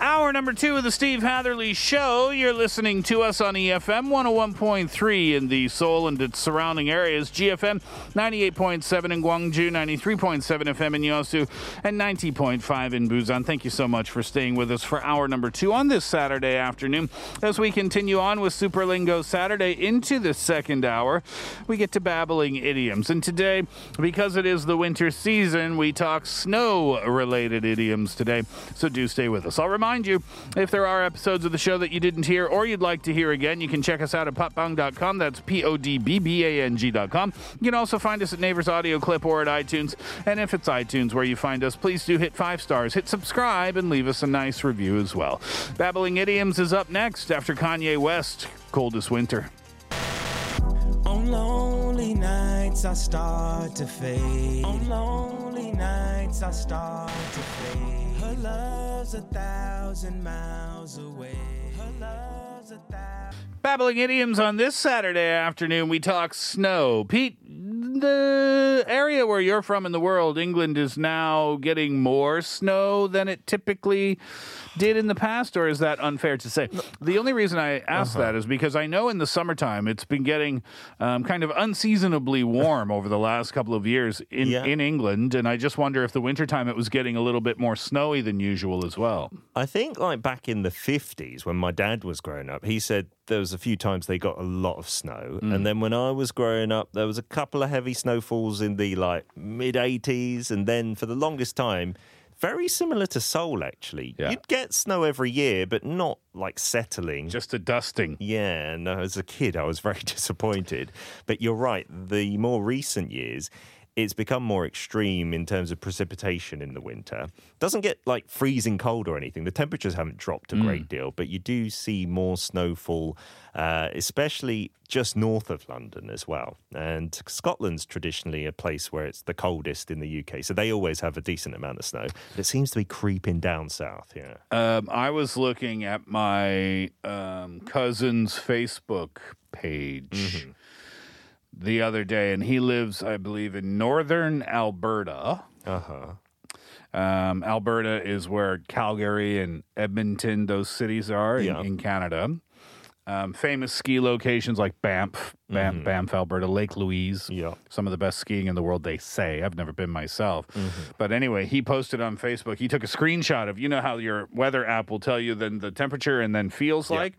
Hour number two of the Steve Hatherly Show. You're listening to us on EFM 101.3 in the Seoul and its surrounding areas, GFM 98.7 in Gwangju, 93.7 FM in Yosu, and 90.5 in Busan. Thank you so much for staying with us for hour number two on this Saturday afternoon. As we continue on with Superlingo Saturday into the second hour, we get to babbling idioms. And today, because it is the winter season, we talk snow related idioms today. So do stay with us. I'll remind you if there are episodes of the show that you didn't hear or you'd like to hear again, you can check us out at podbbang.com. That's P O D B B A N G.com. You can also find us at Naver's Audio Clip or at iTunes. And if it's iTunes where you find us, please do hit five stars, hit subscribe, and leave us a nice review as well. Babbling Idioms is up next after Kanye West, Coldest Winter. On lonely nights I start to fade. On lonely nights I start to fade. Her love's a thousand miles away. Thousand. Babbling Idioms on this Saturday afternoon, we talk snow. Pete, the area where you're from in the world, England, is now getting more snow than it typically did in the past, or is that unfair to say? The only reason I ask Uh-huh. that is because I know in the summertime it's been getting um, kind of unseasonably warm over the last couple of years in, Yeah. in England, and I just wonder if the wintertime it was getting a little bit more snowy than usual as well. I think like back in the 50s when my dad was growing up, he said there was a few times they got a lot of snow. Mm. And then when I was growing up, there was a couple of heavy snowfalls in the like mid 80s. And then for the longest time, very similar to Seoul actually. Yeah. You'd get snow every year, but not like settling. Just a dusting. Yeah, uh, as a kid, I was very disappointed. But you're right, the more recent years, it's become more extreme in terms of precipitation in the winter. Doesn't get like freezing cold or anything. The temperatures haven't dropped a great deal, but you do see more snowfall, uh, especially just north of London as well. And Scotland's traditionally a place where it's the coldest in the UK, so they always have a decent amount of snow. But it seems to be creeping down south. Yeah. Um, I was looking at my um, cousin's Facebook page the other day, and he lives, I believe, in northern Alberta. Uh huh. Um, Alberta is where Calgary and Edmonton, those cities are in, Yeah. in Canada. Um, famous ski locations like Banff, Banff, Banff, Alberta, Lake Louise. Yeah. Some of the best skiing in the world, they say. I've never been myself. But anyway, he posted on Facebook. He took a screenshot of, you know how your weather app will tell you then the temperature and then feels Yeah. like?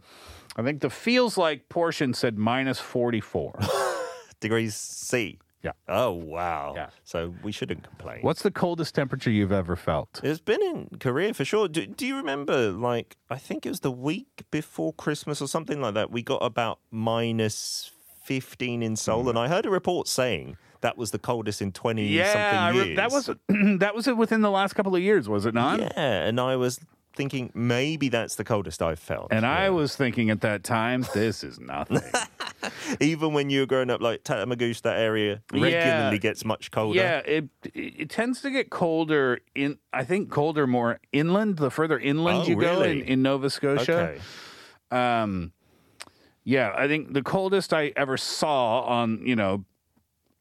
I think the feels like portion said minus 44. Degrees C. Yeah. Oh wow. Yeah. So we shouldn't complain. What's the coldest temperature you've ever felt? It's been in Korea for sure. Do, do you remember, like, I think it was the week before Christmas or something like that? We got about minus 15 in Seoul, hmm. and I heard a report saying that was the coldest in 20 Yeah, something re- that was that was it within the last couple of years, was it not? Yeah, and I was thinking maybe that's the coldest I've felt. And I was thinking at that time, this is nothing. Even when you were growing up, like Tatamagouche, that area regularly Yeah. gets much colder. yeah, it it tends to get colder in I think colder more inland. The further inland Oh, you go in, in Nova Scotia. Okay. Um, yeah, I think the coldest I ever saw on you know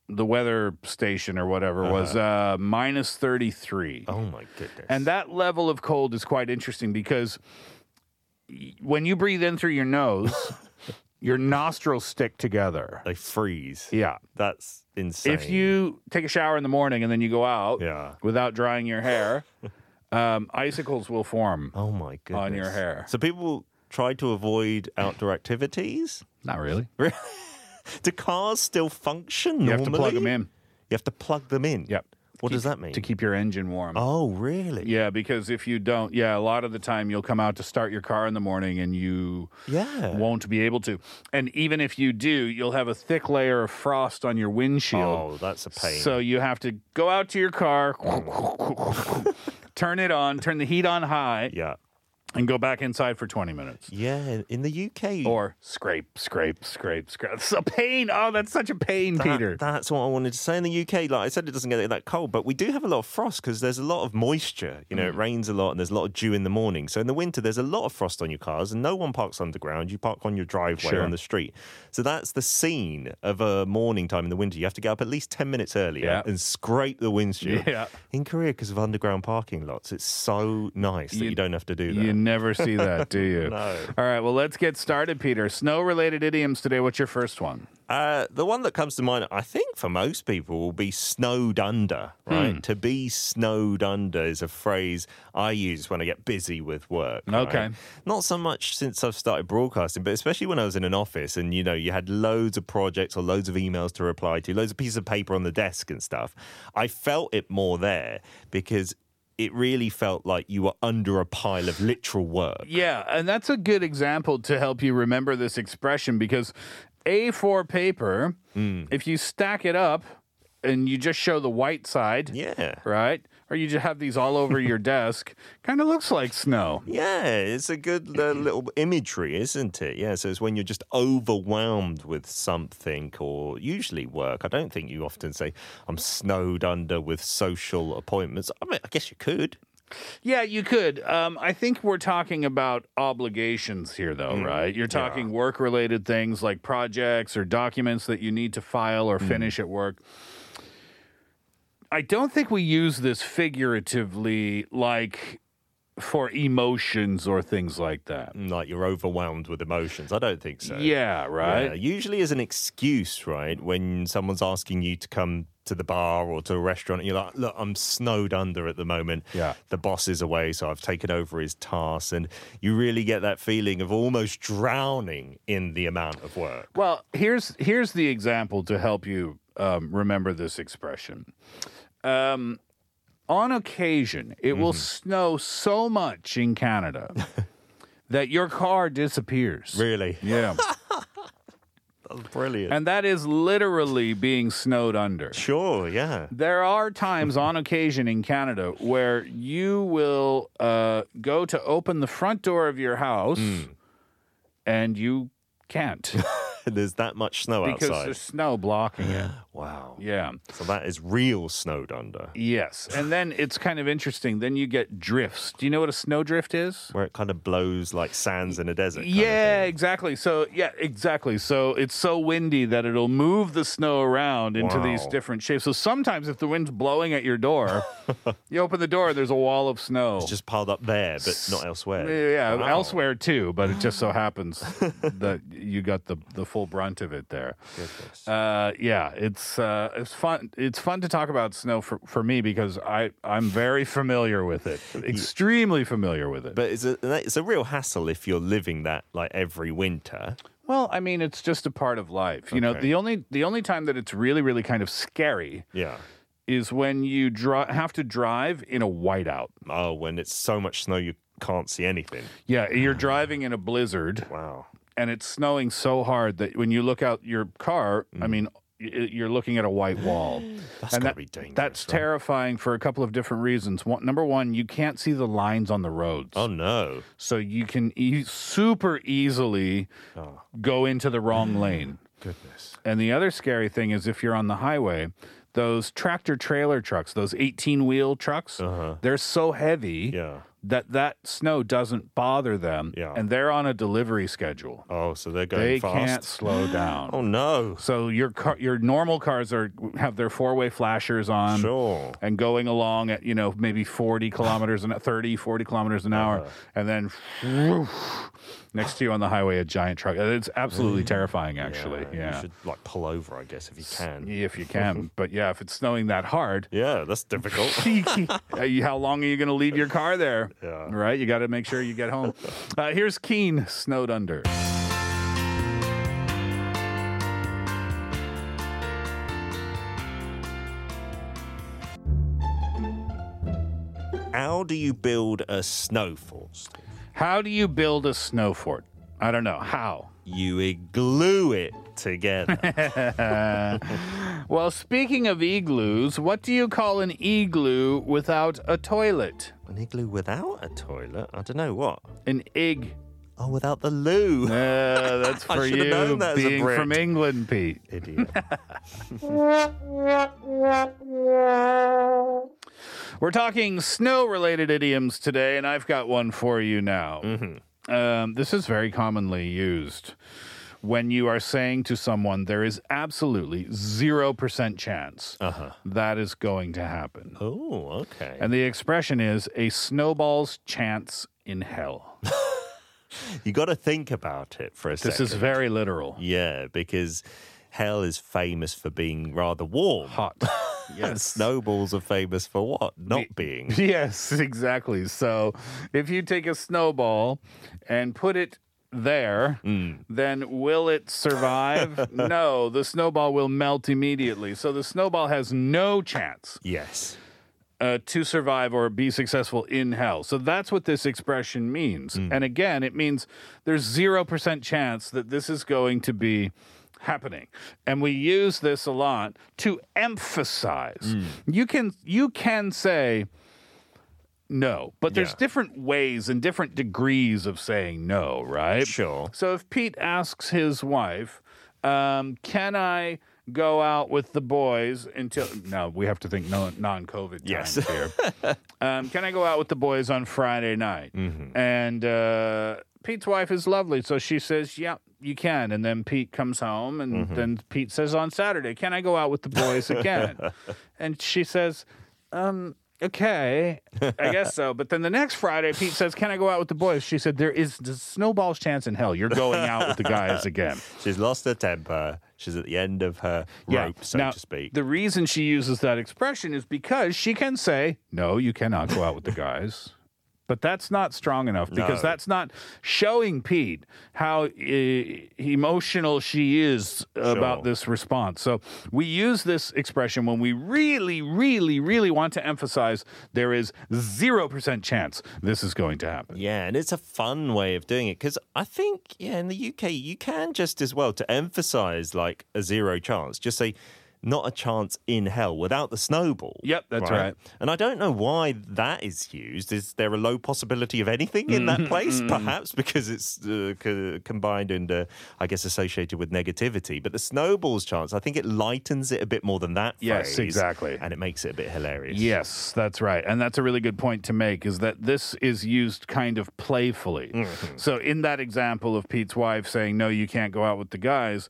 the weather station or whatever was uh, minus thirty three. Oh my goodness. And that level of cold is quite interesting because when you breathe in through your nose, your nostrils stick together. they freeze. Yeah. That's insane. If you take a shower in the morning and then you go out Yeah. without drying your hair, um, icicles will form. Oh my goodness. On your hair. So people try to avoid outdoor activities? Not really. Do cars still function You normally? have to plug them in. You have to plug them in. Yep. What does that mean? To keep your engine warm. oh, really? Yeah, because if you don't, yeah, a lot of the time you'll come out to start your car in the morning and you Yeah. won't be able to. And even if you do, you'll have a thick layer of frost on your windshield. Oh, that's a pain. So you have to go out to your car, turn it on, turn the heat on high, yeah. And go back inside for 20 minutes. Yeah, in the UK. Or scrape, scrape, scrape, scrape. It's a pain. Oh, that's such a pain, That- Peter. That's what I wanted to say. In the UK, like I said, it doesn't get that cold, but we do have a lot of frost because there's a lot of moisture. You know, Mm. it rains a lot and there's a lot of dew in the morning. So in the winter, there's a lot of frost on your cars, and no one parks underground. You park on your driveway Sure. on the street. So that's the scene of a morning time in the winter. You have to get up at least 10 minutes earlier Yeah. and scrape the windshield. Yeah. In Korea, because of underground parking lots, it's so nice that you, don't have to do that. Never see that, do you? No. All right, well, let's get started, Peter. Snow related idioms today. What's your first one? Uh, the one that comes to mind, I think, for most people, will be snowed under. Right? Hmm. To be snowed under is a phrase I use when I get busy with work. right? Okay. Not so much since I've started broadcasting, but especially when I was in an office and you know you had loads of projects or loads of emails to reply to, loads of pieces of paper on the desk and stuff. I felt it more there because. It really felt like you were under a pile of literal work. Yeah, and that's a good example to help you remember this expression because A4 paper, Hmm. if you stack it up and you just show the white side, Yeah. right? Or you just have these all over your desk, kind of looks like snow. Yeah, it's a good uh, little imagery, isn't it? Yeah, so it's when you're just overwhelmed with something or usually work. I don't think you often say, I'm snowed under with social appointments. I mean, I guess you could. Yeah, you could. Um, I think we're talking about obligations here, though, Mm, right? You're talking work related things like projects or documents that you need to file or Mm. finish at work. I don't think we use this figuratively like for emotions or things like that. Mm, like you're overwhelmed with emotions. I don't think so. Yeah, right? Yeah, usually as an excuse, right? When someone's asking you to come to the bar or to a restaurant, and you're like, look, I'm snowed under at the moment. Yeah. The boss is away, so I've taken over his tasks. And you really get that feeling of almost drowning in the amount of work. Well, here's here's the example to help you um, remember this expression. Um, on occasion, it will snow so much in Canada that your car disappears. Really? Yeah, brilliant. and that is literally being snowed under. sure, yeah. There are times on occasion in Canada where you will uh, go to open the front door of your house and you can't There's that much snow because outside. Because there's snow blocking it. Wow. Yeah. So that is real snowed under, Yes. And then it's kind of interesting. Then you get drifts. Do you know what a snowdrift is? where it kind of blows like sands in a desert. Yeah, exactly. So, yeah, exactly. So it's so windy that it'll move the snow around into these different shapes. So sometimes if the wind's blowing at your door, you open the door, there's a wall of snow. It's just piled up there, but not elsewhere. Yeah, Wow. elsewhere too, but it just so happens that you got the the full brunt of it there. Uh, yeah, it's uh, it's fun. It's fun to talk about snow for, for me because I I'm very familiar with it, extremely familiar with it. But it's a it's a real hassle if you're living that like every winter. well, I mean, it's just a part of life. You know, the only the only time that it's really really kind of scary Yeah. is when you dri- have to drive in a whiteout. Oh, when it's so much snow you can't see anything. Yeah, you're driving in a blizzard. Wow. And it's snowing so hard that when you look out your car, I mean, you're looking at a white wall. That's and gotta that- be dangerous. That's right? terrifying for a couple of different reasons. One, number one, you can't see the lines on the roads. Oh no. So you can e- super easily Oh. go into the wrong lane. Goodness. And the other scary thing is if you're on the highway, those tractor trailer trucks, those 18 wheel trucks, they're so heavy Uh-huh. Yeah. That that snow doesn't bother them. Yeah. And they're on a delivery schedule. Oh, so they're going They fast. can't slow down. Oh no. So your car, your normal cars are have their four way flashers on Sure. and going along at you know maybe 40 kilometers an 30 40 kilometers an hour Uh-huh. and then whoosh, next to you on the highway, a giant truck. Uh, it's absolutely terrifying, actually. Yeah, yeah. You should like pull over, I guess, if you can. If you can. but yeah, if it's snowing that hard. Yeah, that's difficult. how long are you going to leave your car there? Yeah. Right? You got to make sure you get home. Uh, here's Keane, Snowed Under. How do you build a snow forest? Steve? How do you build a snow fort? I don't know. How? You igloo it together. well, speaking of igloos, what do you call an igloo without a toilet? An igloo without a toilet? I don't know what. An ig. Oh, without the loo. Uh, that's I for should've you known that as a being from England, Pete. Idiot. We're talking snow related idioms today, and I've got one for you now. Mm-hmm. Um, this is very commonly used when you are saying to someone, there is absolutely 0% chance Uh-huh. that is going to happen. oh, okay. And the expression is a snowball's chance in hell. you got to think about it for a This second. is very literal. Yeah, because hell is famous for being rather warm. Hot. And Yes. snowballs are famous for what? Not being. Yes, exactly. So if you take a snowball and put it there, Mm. then will it survive? no, the snowball will melt immediately. So the snowball has no chance Yes. uh, to survive or be successful in hell. So that's what this expression means. And again, it means there's 0% chance that this is going to be happening. And we use this a lot to emphasize. You can you can say no, but there's Yeah. different ways and different degrees of saying no, right? Sure. So if Pete asks his wife, um, "Can I go out with the boys until?" No, we have to think non-COVID Yes. times here. um, can I go out with the boys on Friday night? And uh, Pete's wife is lovely, so she says, "Yeah, you can." And then Pete comes home, and then Pete says on Saturday, "Can I go out with the boys again?" and she says, um, okay, I guess so. But then the next Friday, Pete says, Can I go out with the boys? She said, There is a snowball's chance in hell. You're going out with the guys again. She's lost her temper. She's at the end of her rope, so now, to speak. The reason she uses that expression is because she can say, No, you cannot go out with the guys. But that's not strong enough because No. that's not showing Pete how uh, emotional she is about Sure. this response. So we use this expression when we really, really, really want to emphasize there is 0% chance this is going to happen. Yeah, and it's a fun way of doing it because I think, yeah, in the UK, you can just as well to emphasize like a zero chance, just say, not a chance in hell without the snowball. Yep, that's right. And I don't know why that is used. Is there a low possibility of anything in that place? Perhaps because it's uh, co- combined and, uh, I guess, associated with negativity. But the snowball's chance, I think it lightens it a bit more than that Yes, phrase, exactly. And it makes it a bit hilarious. Yes, that's right. And that's a really good point to make is that this is used kind of playfully. Mm-hmm. So in that example of Pete's wife saying no you can't go out with the guys,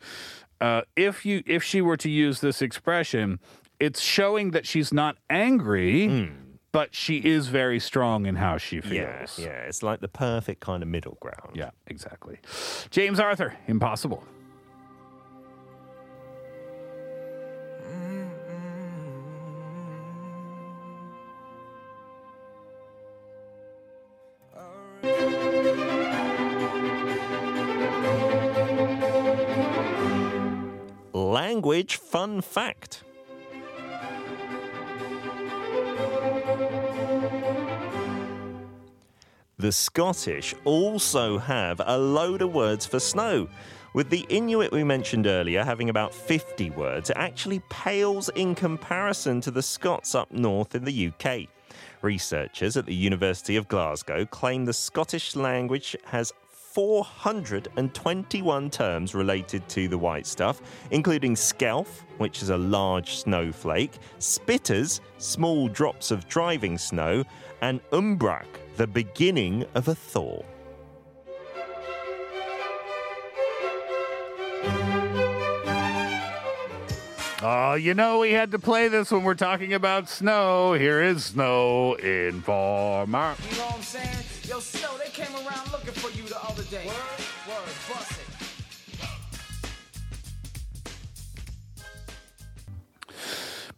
uh, if you if she were to use this expression, it's showing that she's not angry, but she is very strong in how she Mm. Yeah, feels. yeah, it's like the perfect kind of middle ground. Yeah, exactly. James Arthur, impossible. Fun fact. The Scottish also have a load of words for snow. With the Inuit we mentioned earlier having about 50 words, it actually pales in comparison to the Scots up north in the UK. Researchers at the University of Glasgow claim the Scottish language has 421 terms related to the white stuff, including skelf, which is a large snowflake, spitters, small drops of driving snow, and unbrak, the beginning of a thaw. Oh, you know we had to play this when we're talking about snow. Here is snow informer. You know what I'm saying? Yo, Snow, they came around looking for you the other day. Word, word, bust it.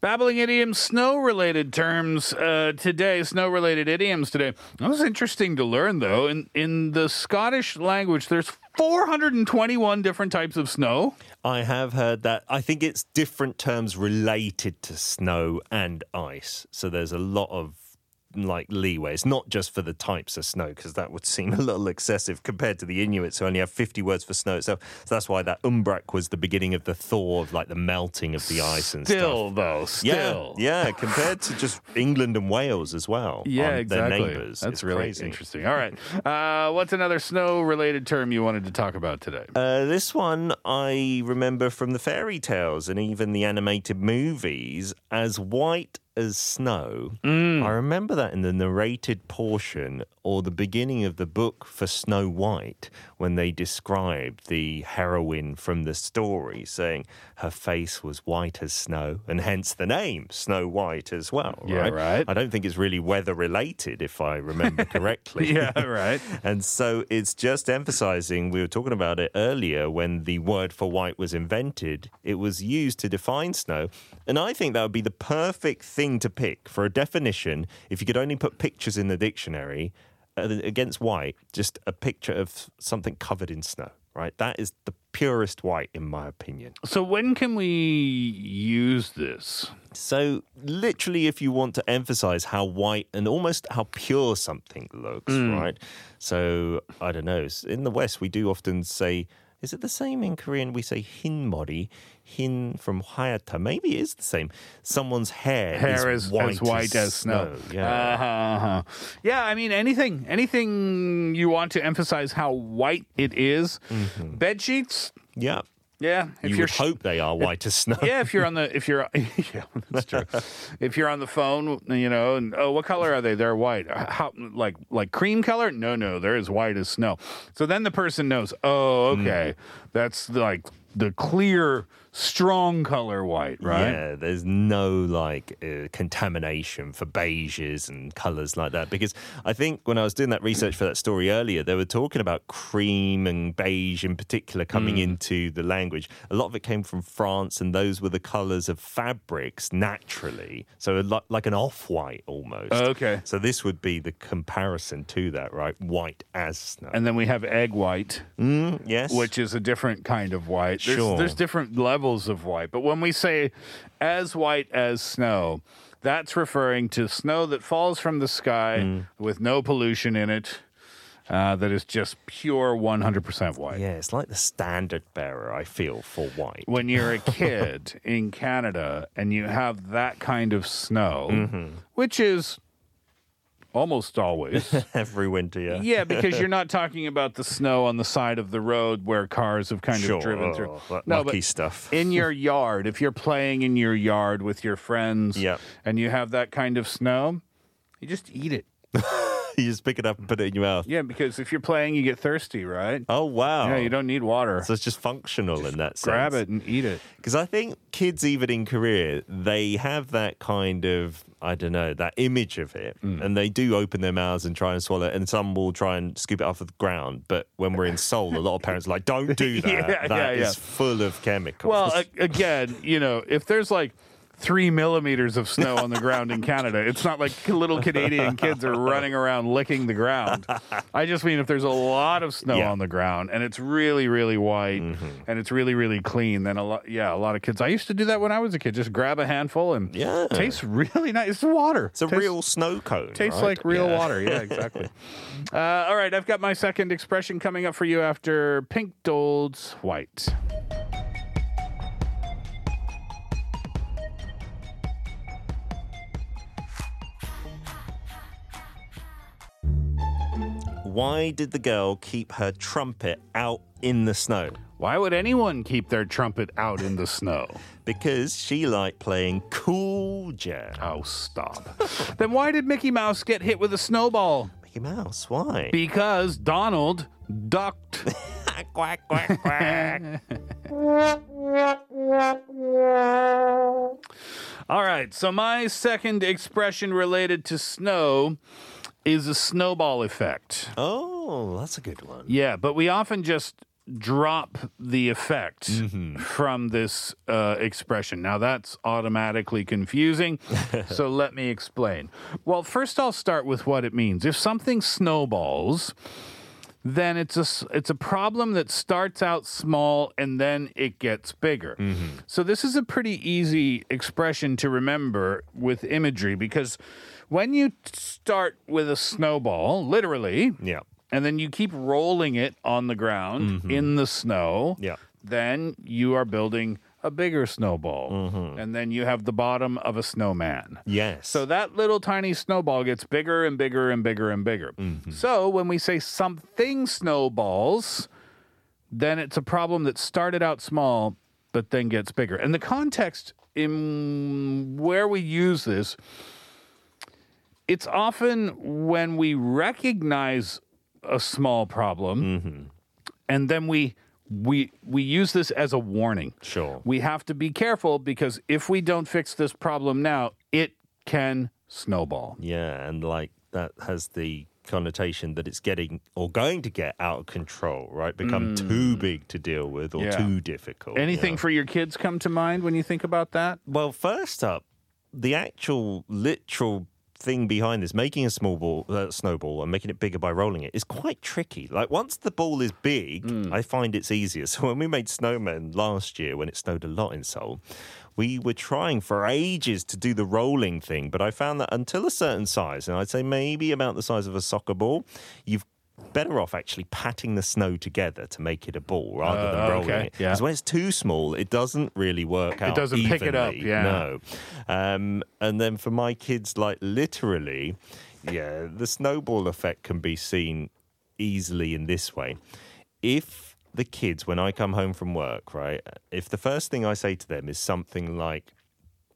Babbling idioms, snow related terms uh, today, snow related idioms today. That was interesting to learn, though. In, in the Scottish language, there's 421 different types of snow. I have heard that. I think it's different terms related to snow and ice. So there's a lot of like leeway. It's not just for the types of snow because that would seem a little excessive compared to the Inuits who only have 50 words for snow itself. So that's why that unbrak was the beginning of the thaw of like the melting of the ice and Still, stuff. though, still. Yeah, yeah, compared to just England and Wales as well. Yeah, um, exactly. Their neighbours. That's It's really crazy. interesting. All right. Uh, what's another snow related term you wanted to talk about today? Uh, this one I remember from the fairy tales and even the animated movies as white as snow. Mm. I remember that in the narrated portion or the beginning of the book for Snow White when they described the heroine from the story, saying her face was white as snow, and hence the name Snow White as well. Yeah, right? right. I don't think it's really weather related, if I remember correctly. yeah, right. And so it's just emphasizing, we were talking about it earlier when the word for white was invented, it was used to define snow. And I think that would be the perfect thing to pick for a definition if you could only put pictures in the dictionary against white, just a picture of something covered in snow, right? That is the purest white, in my opinion. So when can we use this? So, literally, if you want to emphasize how white and almost how pure something looks, Mm. right? So, I don't know. In the West, we do often say, is it the same in Korean? We say hinmori, hin from hayata. Maybe it is the same. Someone's hair, Hair is is white, as white as snow. Yeah. Uh-huh, uh-huh. Yeah, I mean anything anything you want to emphasize how white it is. Bed sheets? yeah. Yeah. you you're would hope they are white as snow. yeah, if you're on the if you're yeah, that's true. if you're on the phone, you know, and oh, what color are they? They're white. How like like cream color? No, no, they're as white as snow. So then the person knows. Oh, Mm. okay, that's like the clear, strong color white, right? Yeah, there's no like uh, contamination for beiges and colors like that. Because I think when I was doing that research for that story earlier, they were talking about cream and beige in particular coming Mm. into the language. A lot of it came from France, and those were the colors of fabrics naturally. So lot, like an off white almost. Okay. So this would be the comparison to that, right? White as snow. And then we have egg white. Mm, yes. which is a different kind of white. There's, Sure. there's different levels of white. But when we say as white as snow, that's referring to snow that falls from the sky Mm. with no pollution in it, uh, that is just pure 100% white. yeah, it's like the standard bearer, I feel, for white. When you're a kid in Canada and you have that kind of snow, Mm-hmm. which is almost always. Every winter, yeah. Yeah, because you're not talking about the snow on the side of the road where cars have kind Sure. of driven through. Oh, no, mucky stuff. in your yard, if you're playing in your yard with your friends and you have that kind of snow, you just eat it. you just pick it up and put it in your mouth. Yeah, because if you're playing, you get thirsty, right? Oh wow! Yeah, you don't need water. So it's just functional in that sense. Grab it and eat it. Because I think kids, even in Korea, they have that kind of, I don't know, that image of it. Mm. And they do open their mouths and try and swallow it. And some will try and scoop it off of the ground. But when we're in Seoul, a lot of parents are like, don't do that. Yeah, That is yeah, yeah. full of chemicals. Well, again, you know, if there's like three millimeters of snow on the ground in Canada, it's not like little Canadian kids are running around licking the ground. I just mean if there's a lot of snow Yeah. on the ground and it's really, really white Mm-hmm. and it's really, really clean, then a lot, yeah, a lot of kids. I used to do that when I was a kid. Just grab a handful and Yeah. tastes really nice. It's water. it's a Tastes- real snow cone. Tastes right? like real Yeah. water. Yeah, exactly. uh, all right, I've got my second expression coming up for you after Pink Dold's White. Why did the girl keep her trumpet out in the snow? Why would anyone keep their trumpet out in the snow? Because she liked playing cool jazz. Oh, stop. then why did Mickey Mouse get hit with a snowball? Mickey Mouse, why? Because Donald ducked. quack, quack, quack. All right, so my second expression related to snow is a snowball effect. oh, that's a good one. Yeah, but we often just drop the effect Mm-hmm. from this uh, expression. Now, that's automatically confusing, so let me explain. Well, first, I'll start with what it means. If something snowballs, then it's a it's a problem that starts out small and then it gets bigger. Mm-hmm. So this is a pretty easy expression to remember with imagery because when you start with a snowball, literally, Yeah. and then you keep rolling it on the ground mm-hmm. in the snow, Yeah. then you are building a bigger snowball. Mm-hmm. And then you have the bottom of a snowman. Yes. So that little tiny snowball gets bigger and bigger and bigger and bigger. Mm-hmm. So when we say something snowballs, then it's a problem that started out small but then gets bigger. And the context in where we use this, it's often when we recognize a small problem mm-hmm. and then we we we use this as a warning. Sure. We have to be careful because if we don't fix this problem now, it can snowball. Yeah, and like that has the connotation that it's getting or going to get out of control, right? Become too big to deal with or Mm. Yeah. too difficult. Anything yeah. for your kids come to mind when you think about that? Well, first up, the actual literal thing behind this, making a small ball, uh, snowball and making it bigger by rolling it, is quite tricky. Like once the ball is big, Hmm. I find it's easier. So when we made snowmen last year, when it snowed a lot in Seoul, we were trying for ages to do the rolling thing, but I found that until a certain size, and I'd say maybe about the size of a soccer ball, you've better off actually patting the snow together to make it a ball rather than Uh, rolling okay, it. yeah. Because when it's too small, it doesn't really work out. doesn't pick it up, yeah. No. Um, and then for my kids, like literally, yeah, the snowball effect can be seen easily in this way. If the kids, when I come home from work, right, if the first thing I say to them is something like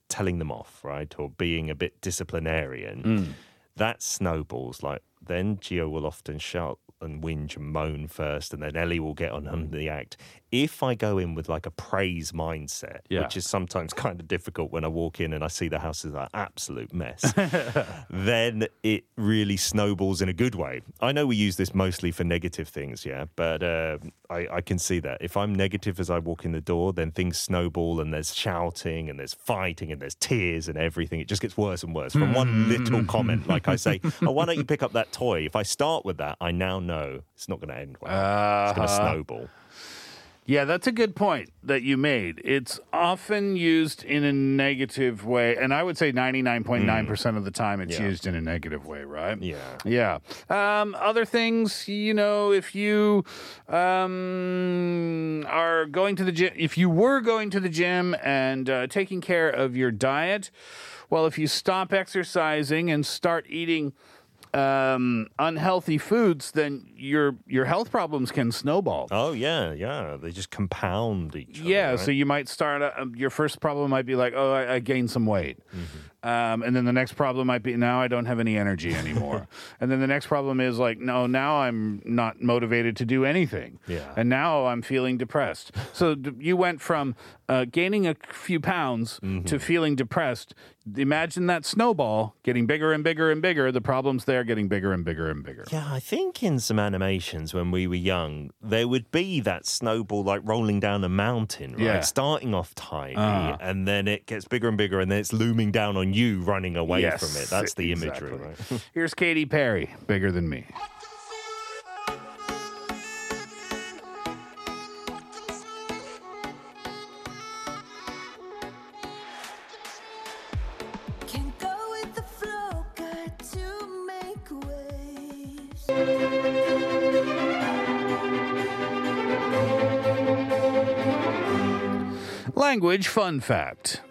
telling them off, right, or being a bit disciplinarian, that snowballs. Like then Gio will often shout and whinge and moan first, and then Ellie will get on under the act. If I go in with like a praise mindset, Yeah. which is sometimes kind of difficult when I walk in and I see the house is an absolute mess, then it really snowballs in a good way. I know we use this mostly for negative things, yeah, but uh, I, I can see that. If I'm negative as I walk in the door, then things snowball and there's shouting and there's fighting and there's tears and everything. It just gets worse and worse from one little comment. Like I say, oh, why don't you pick up that toy? If I start with that, I now know it's not going to end well. It's going to Uh-huh. snowball. Yeah, that's a good point that you made. It's often used in a negative way, and I would say 99.9% of the time it's Yeah. used in a negative way, right? Yeah. Yeah. Um, other things, you know, if you um, are going to the gym, if you were going to the gym and uh, taking care of your diet, well, if you stop exercising and start eating um, unhealthy foods, then your your health problems can snowball. Oh, yeah, yeah. They just compound each other. Yeah, right? so you might start. Uh, your first problem might be like, oh, I, I gained some weight, Mm-hmm. Um, and then the next problem might be now I don't have any energy anymore, and then the next problem is like, no, now I'm not motivated to do anything, Yeah. and now I'm feeling depressed. So d- you went from uh, gaining a few pounds Mm-hmm. to feeling depressed. Imagine that snowball getting bigger and bigger and bigger. The problems there getting bigger and bigger and bigger. Yeah, I think in some animations when we were young, there would be that snowball like rolling down a mountain, right? Yeah. Starting off tiny, Ah. and then it gets bigger and bigger, and then it's looming down on you running away Yes, from it. That's the imagery, right? Here's Katy Perry, bigger than me. Can't go with the flow, got to make waves. Language fun fact.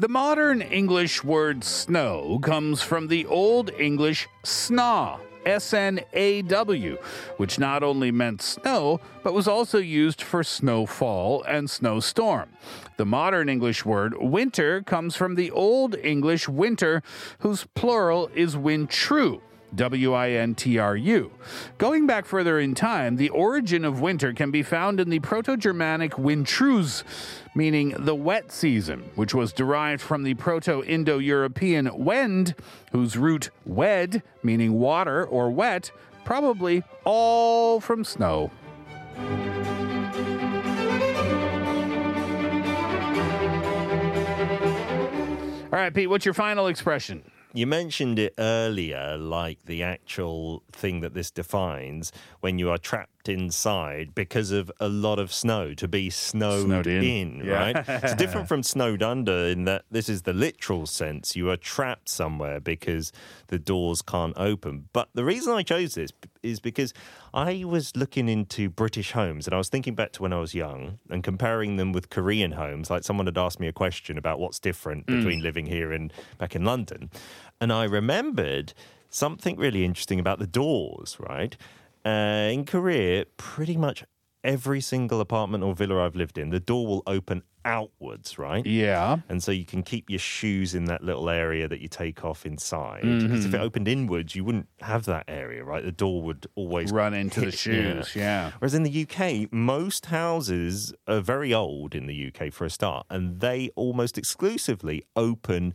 The modern English word snow comes from the Old English snaw, S N A W, which not only meant snow, but was also used for snowfall and snowstorm. The modern English word winter comes from the Old English winter, whose plural is wintru. W I N T R U. Going back further in time, the origin of winter can be found in the Proto Germanic wintruz, meaning the wet season, which was derived from the Proto Indo European wend, whose root wed, meaning water or wet, probably all from snow. All All right, Pete, what's your final expression? You mentioned it earlier, like the actual thing that this defines when you are trapped inside because of a lot of snow, to be snowed, Snowed in. in, Yeah. right? it's different from snowed under in that this is the literal sense. You are trapped somewhere because the doors can't open. But the reason I chose this is because I was looking into British homes and I was thinking back to when I was young and comparing them with Korean homes. Like someone had asked me a question about what's different Mm. between living here and back in London. And I remembered something really interesting about the doors, right? Uh, in Korea, pretty much every single apartment or villa I've lived in, the door will open outwards, right? Yeah. And so you can keep your shoes in that little area that you take off inside. Because if it opened inwards, you wouldn't have that area, right? The door would always Run into the hit- shoes, yeah. Whereas in the UK, most houses are very old in the UK for a start, and they almost exclusively open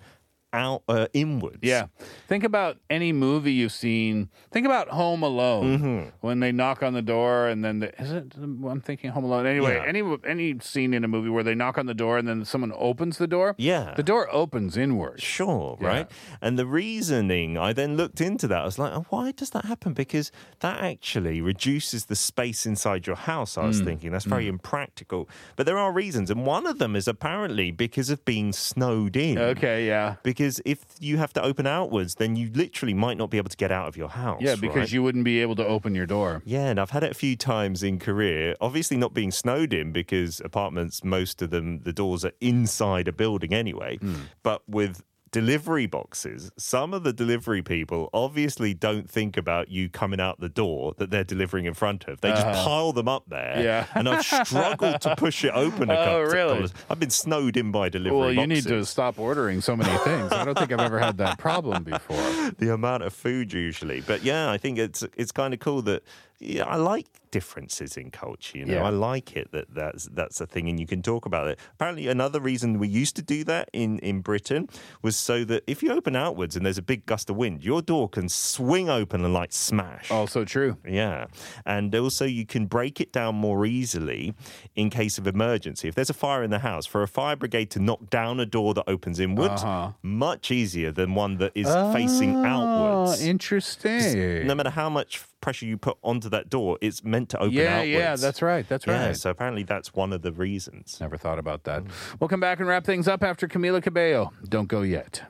out uh, inwards. Yeah. Think about any movie you've seen. Think about Home Alone Mm-hmm. when they knock on the door and then the, is it? I'm thinking Home Alone. Anyway, Yeah. any any scene in a movie where they knock on the door and then someone opens the door. Yeah. The door opens inward. Sure, Yeah. right? And the reasoning, I then looked into that. I was like, oh, why does that happen? Because that actually reduces the space inside your house. I was Mm. thinking that's very impractical. But there are reasons. And one of them is apparently because of being snowed in. Okay, yeah. Because if you have to open outwards, then you literally might not be able to get out of your house. Yeah, because right? you wouldn't be able to open your door. Yeah, and I've had it a few times in Korea. Obviously, not being snowed in because apartments, most of them, the doors are inside a building anyway. Hmm. But with delivery boxes, some of the delivery people obviously don't think about you coming out the door that they're delivering in front of. They just Uh-huh. pile them up there. Yeah. And I've struggled to push it open a Oh, couple really? of I've been snowed in by delivery Well, you need to stop ordering so many things. I don't think I've ever had that problem before. the amount of food usually. But yeah, I think it's it's kind of cool that yeah, I like differences in culture. You know, Yeah. I like it that that's that's a thing, and you can talk about it. Apparently, another reason we used to do that in in Britain was so that if you open outwards and there's a big gust of wind, your door can swing open and like smash. Also true. Yeah, and also you can break it down more easily in case of emergency. If there's a fire in the house, for a fire brigade to knock down a door that opens inwards, Uh-huh. much easier than one that is facing outwards. Oh, interesting. No matter how much pressure you put onto that door, it's meant to open Yeah, outwards. yeah, that's right. That's right. Yeah, so apparently that's one of the reasons. Never thought about that. Mm. We'll come back and wrap things up after Camila Cabello. Don't go yet.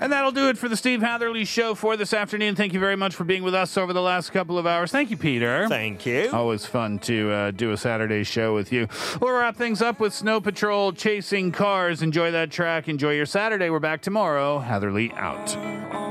And that'll do it for the Steve Hatherly Show for this afternoon. Thank you very much for being with us over the last couple of hours. Thank you, Peter. Thank you. Always fun to uh, do a Saturday show with you. We'll wrap things up with Snow Patrol Chasing Cars. Enjoy that track. Enjoy your Saturday. We're back tomorrow. Hatherly out.